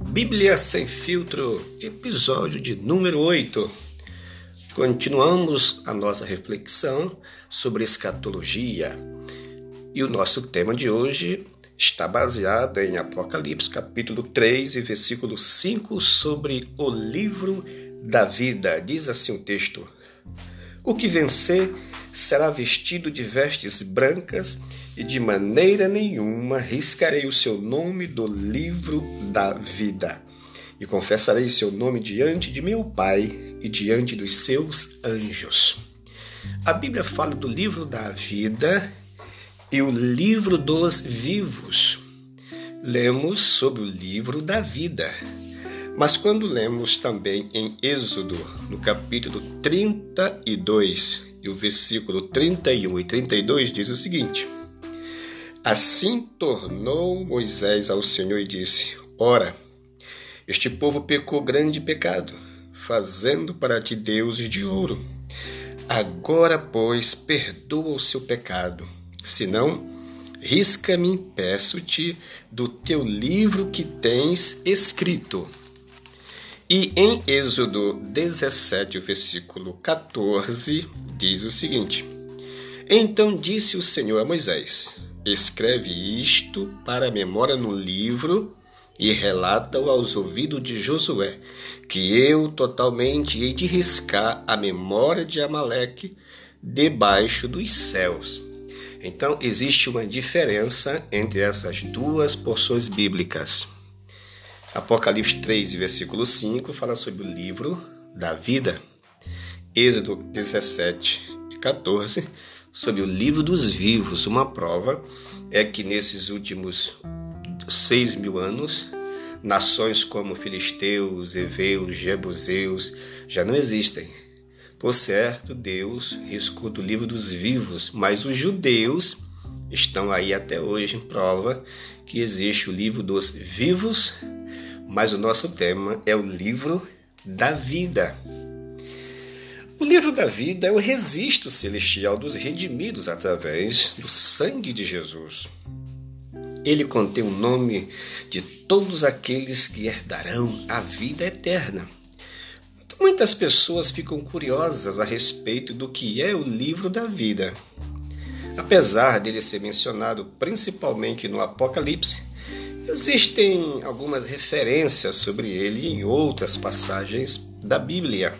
Bíblia Sem Filtro, episódio de número 8. Continuamos a nossa reflexão sobre escatologia. E o nosso tema de hoje está baseado em Apocalipse, capítulo 3 e versículo 5, sobre o livro da vida. Diz assim o texto: O que vencer será vestido de vestes brancas e de maneira nenhuma riscarei o seu nome do livro da vida. E confessarei seu nome diante de meu Pai e diante dos seus anjos. A Bíblia fala do livro da vida e o livro dos vivos. Lemos sobre o livro da vida. Mas quando lemos também em Êxodo, no capítulo 32, e o versículo 31 e 32 diz o seguinte: Assim tornou Moisés ao Senhor e disse: Ora, este povo pecou grande pecado, fazendo para ti deuses de ouro. Agora, pois, perdoa o seu pecado, senão risca-me, peço-te, do teu livro que tens escrito. E em Êxodo 17, o versículo 14, diz o seguinte: Então disse o Senhor a Moisés: Escreve isto para a memória no livro e relata-o aos ouvidos de Josué, que eu totalmente hei de riscar a memória de Amaleque debaixo dos céus. Então existe uma diferença entre essas duas porções bíblicas. Apocalipse 3, versículo 5, fala sobre o livro da vida. Êxodo 17 e 14 sobre o livro dos vivos. Uma prova é que nesses últimos seis mil anos, nações como filisteus, heveus, jebuseus já não existem. Por certo, Deus riscou do livro dos vivos, mas os judeus estão aí até hoje em prova que existe o livro dos vivos, mas o nosso tema é o livro da vida. O livro da vida é o registro celestial dos redimidos através do sangue de Jesus. Ele contém o nome de todos aqueles que herdarão a vida eterna. Muitas pessoas ficam curiosas a respeito do que é o livro da vida. Apesar dele ser mencionado principalmente no Apocalipse, existem algumas referências sobre ele em outras passagens da Bíblia.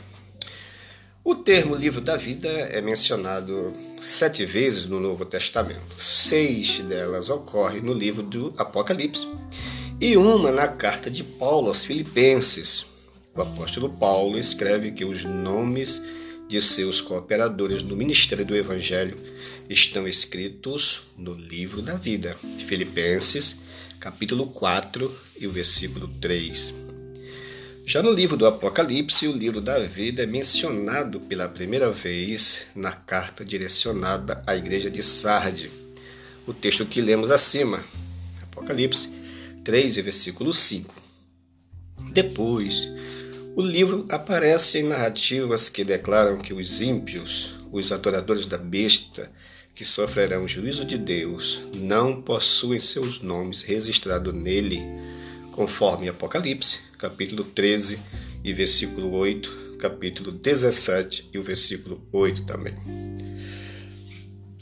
O termo livro da vida é mencionado sete vezes no Novo Testamento. Seis delas ocorrem no livro do Apocalipse e uma na carta de Paulo aos Filipenses. O apóstolo Paulo escreve que os nomes de seus cooperadores no ministério do Evangelho estão escritos no livro da vida. Filipenses, capítulo 4 e o versículo 3. Já no livro do Apocalipse, o livro da vida é mencionado pela primeira vez na carta direcionada à igreja de Sarde. O texto que lemos acima, Apocalipse 3, versículo 5. Depois, o livro aparece em narrativas que declaram que os ímpios, os adoradores da besta, que sofrerão o juízo de Deus, não possuem seus nomes registrados nele, conforme Apocalipse capítulo 13 e versículo 8, capítulo 17 e o versículo 8 também.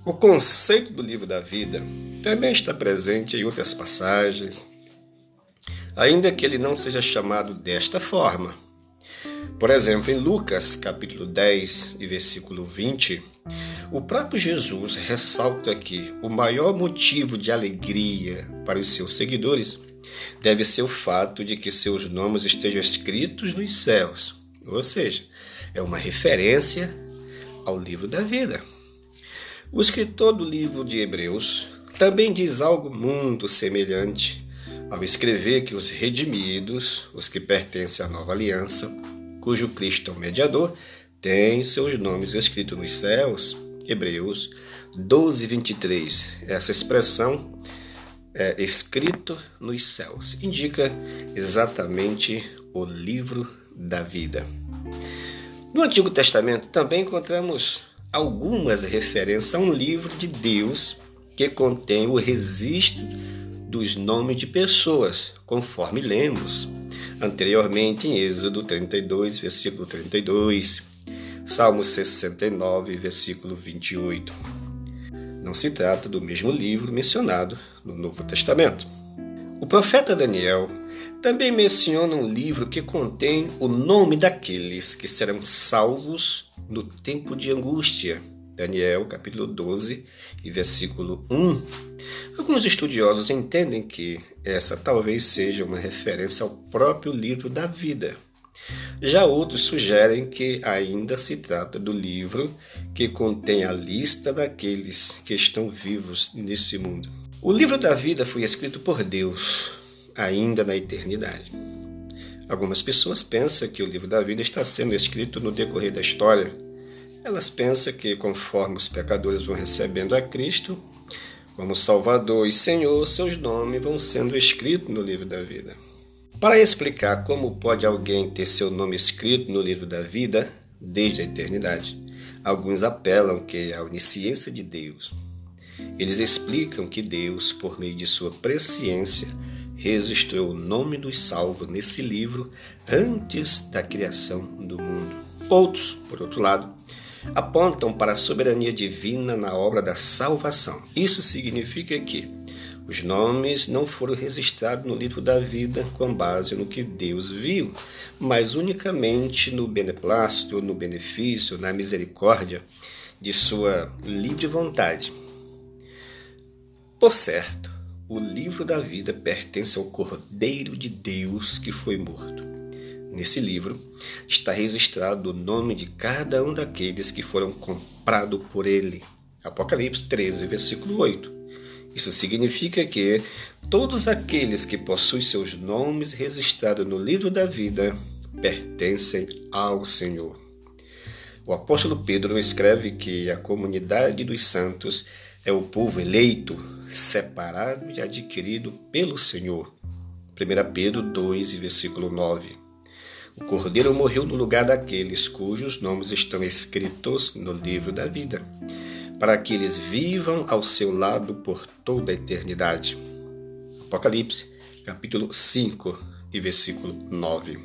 O conceito do livro da vida também está presente em outras passagens, ainda que ele não seja chamado desta forma. Por exemplo, em Lucas, capítulo 10 e versículo 20, o próprio Jesus ressalta que o maior motivo de alegria para os seus seguidores deve ser o fato de que seus nomes estejam escritos nos céus, ou seja, é uma referência ao livro da vida. O escritor do livro de Hebreus também diz algo muito semelhante ao escrever que os redimidos, os que pertencem à nova aliança, cujo Cristo é o mediador, têm seus nomes escritos nos céus. Hebreus 12, 23. Essa expressão é, escrito nos céus. Indica exatamente o livro da vida. No Antigo Testamento também encontramos algumas referências a um livro de Deus que contém o registro dos nomes de pessoas, conforme lemos. anteriormente em Êxodo 32, versículo 32, Salmo 69, versículo 28. Não se trata do mesmo livro mencionado no Novo Testamento. O profeta Daniel também menciona um livro que contém o nome daqueles que serão salvos no tempo de angústia. Daniel, capítulo 12 e versículo 1. Alguns estudiosos entendem que essa talvez seja uma referência ao próprio livro da vida. Já outros sugerem que ainda se trata do livro que contém a lista daqueles que estão vivos nesse mundo. O livro da vida foi escrito por Deus, ainda na eternidade. Algumas pessoas pensam que o livro da vida está sendo escrito no decorrer da história. Elas pensam que, conforme os pecadores vão recebendo a Cristo como Salvador e Senhor, seus nomes vão sendo escritos no livro da vida. Para explicar como pode alguém ter seu nome escrito no livro da vida desde a eternidade, alguns apelam que a onisciência de Deus. Eles explicam que Deus, por meio de sua presciência, registrou o nome dos salvos nesse livro antes da criação do mundo. Outros, por outro lado, apontam para a soberania divina na obra da salvação. Isso significa que os nomes não foram registrados no livro da vida com base no que Deus viu, mas unicamente no beneplácito, no benefício, na misericórdia de sua livre vontade. Por certo, o livro da vida pertence ao Cordeiro de Deus que foi morto. Nesse livro está registrado o nome de cada um daqueles que foram comprados por ele. Apocalipse 13, versículo 8. Isso significa que todos aqueles que possuem seus nomes registrados no livro da vida pertencem ao Senhor. O apóstolo Pedro escreve que a comunidade dos santos é o povo eleito, separado e adquirido pelo Senhor. 1 Pedro 2, versículo 9. O Cordeiro morreu no lugar daqueles cujos nomes estão escritos no livro da vida para que eles vivam ao seu lado por toda a eternidade. Apocalipse, capítulo 5 e versículo 9.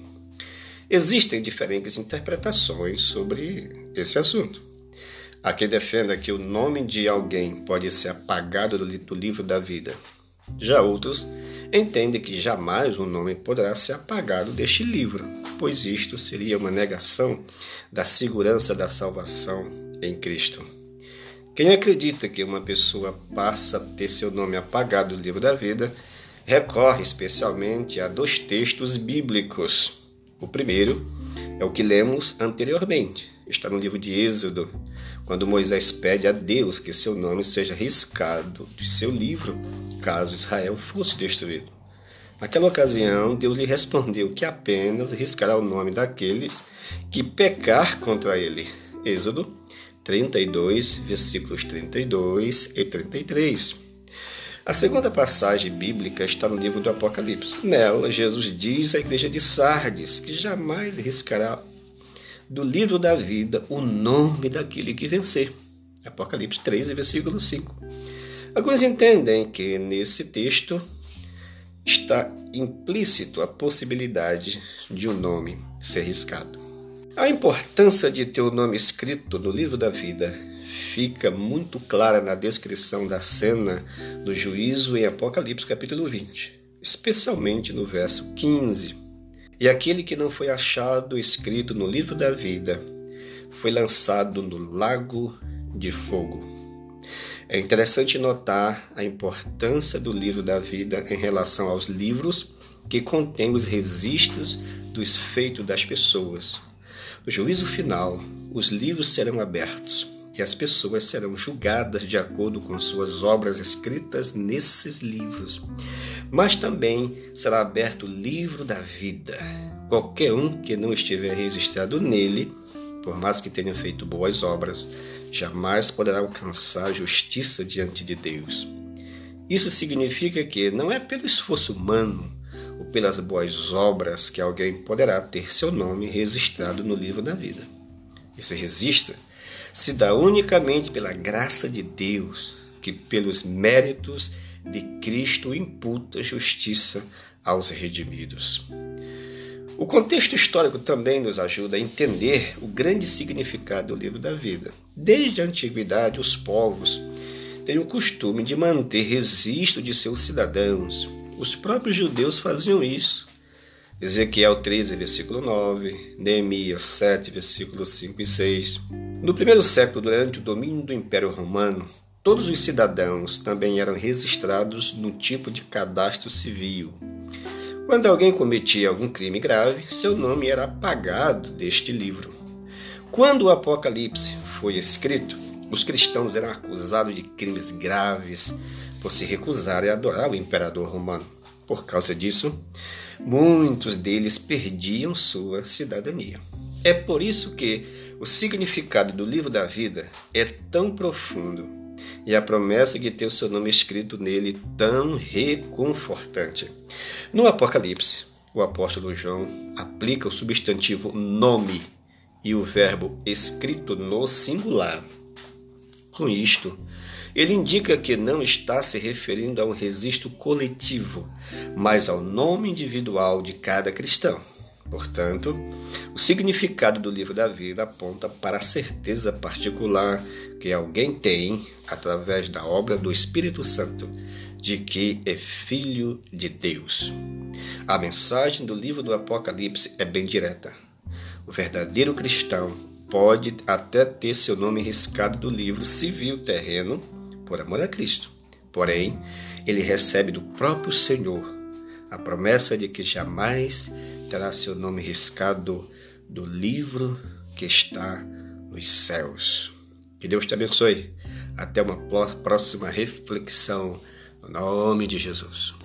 Existem diferentes interpretações sobre esse assunto. Há quem defenda que o nome de alguém pode ser apagado do livro da vida. Já outros entendem que jamais o nome poderá ser apagado deste livro, pois isto seria uma negação da segurança da salvação em Cristo. Quem acredita que uma pessoa passa a ter seu nome apagado do livro da vida recorre especialmente a dois textos bíblicos. O primeiro é o que lemos anteriormente, está no livro de Êxodo, quando Moisés pede a Deus que seu nome seja riscado de seu livro, caso Israel fosse destruído. Naquela ocasião, Deus lhe respondeu que apenas riscará o nome daqueles que pecar contra ele. Êxodo 32, versículos 32 e 33. A segunda passagem bíblica está no livro do Apocalipse. Nela, Jesus diz à igreja de Sardes que jamais riscará do livro da vida o nome daquele que vencer. Apocalipse 13, versículo 5. Alguns entendem que nesse texto está implícito a possibilidade de um nome ser riscado. A importância de ter o nome escrito no livro da vida fica muito clara na descrição da cena do juízo em Apocalipse capítulo 20, especialmente no verso 15. E aquele que não foi achado escrito no livro da vida foi lançado no lago de fogo. É interessante notar a importância do livro da vida em relação aos livros que contêm os registros dos feitos das pessoas no juízo final, os livros serão abertos e as pessoas serão julgadas de acordo com suas obras escritas nesses livros. Mas também será aberto o livro da vida. Qualquer um que não estiver registrado nele, por mais que tenha feito boas obras, jamais poderá alcançar justiça diante de Deus. Isso significa que não é pelo esforço humano, ou pelas boas obras que alguém poderá ter seu nome registrado no livro da vida. Esse registro se dá unicamente pela graça de Deus, que pelos méritos de Cristo imputa justiça aos redimidos. O contexto histórico também nos ajuda a entender o grande significado do livro da vida. Desde a antiguidade, os povos têm o costume de manter registro de seus cidadãos. Os próprios judeus faziam isso. Ezequiel 13, versículo 9, Neemias 7, versículos 5 e 6. No primeiro século, durante o domínio do Império Romano, todos os cidadãos também eram registrados no tipo de cadastro civil. Quando alguém cometia algum crime grave, seu nome era apagado deste livro. Quando o Apocalipse foi escrito, os cristãos eram acusados de crimes graves por se recusarem a adorar o imperador romano. Por causa disso, muitos deles perdiam sua cidadania. É por isso que o significado do livro da vida é tão profundo e a promessa de ter o seu nome escrito nele tão reconfortante. No Apocalipse, o apóstolo João aplica o substantivo nome e o verbo escrito no singular. Com isto, ele indica que não está se referindo a um registro coletivo, mas ao nome individual de cada cristão. Portanto, o significado do livro da vida aponta para a certeza particular que alguém tem, através da obra do Espírito Santo, de que é filho de Deus. A mensagem do livro do Apocalipse é bem direta. O verdadeiro cristão pode até ter seu nome riscado do livro civil terreno por amor a Cristo. Porém, ele recebe do próprio Senhor a promessa de que jamais terá seu nome riscado do livro que está nos céus. Que Deus te abençoe. Até uma próxima reflexão. No nome de Jesus.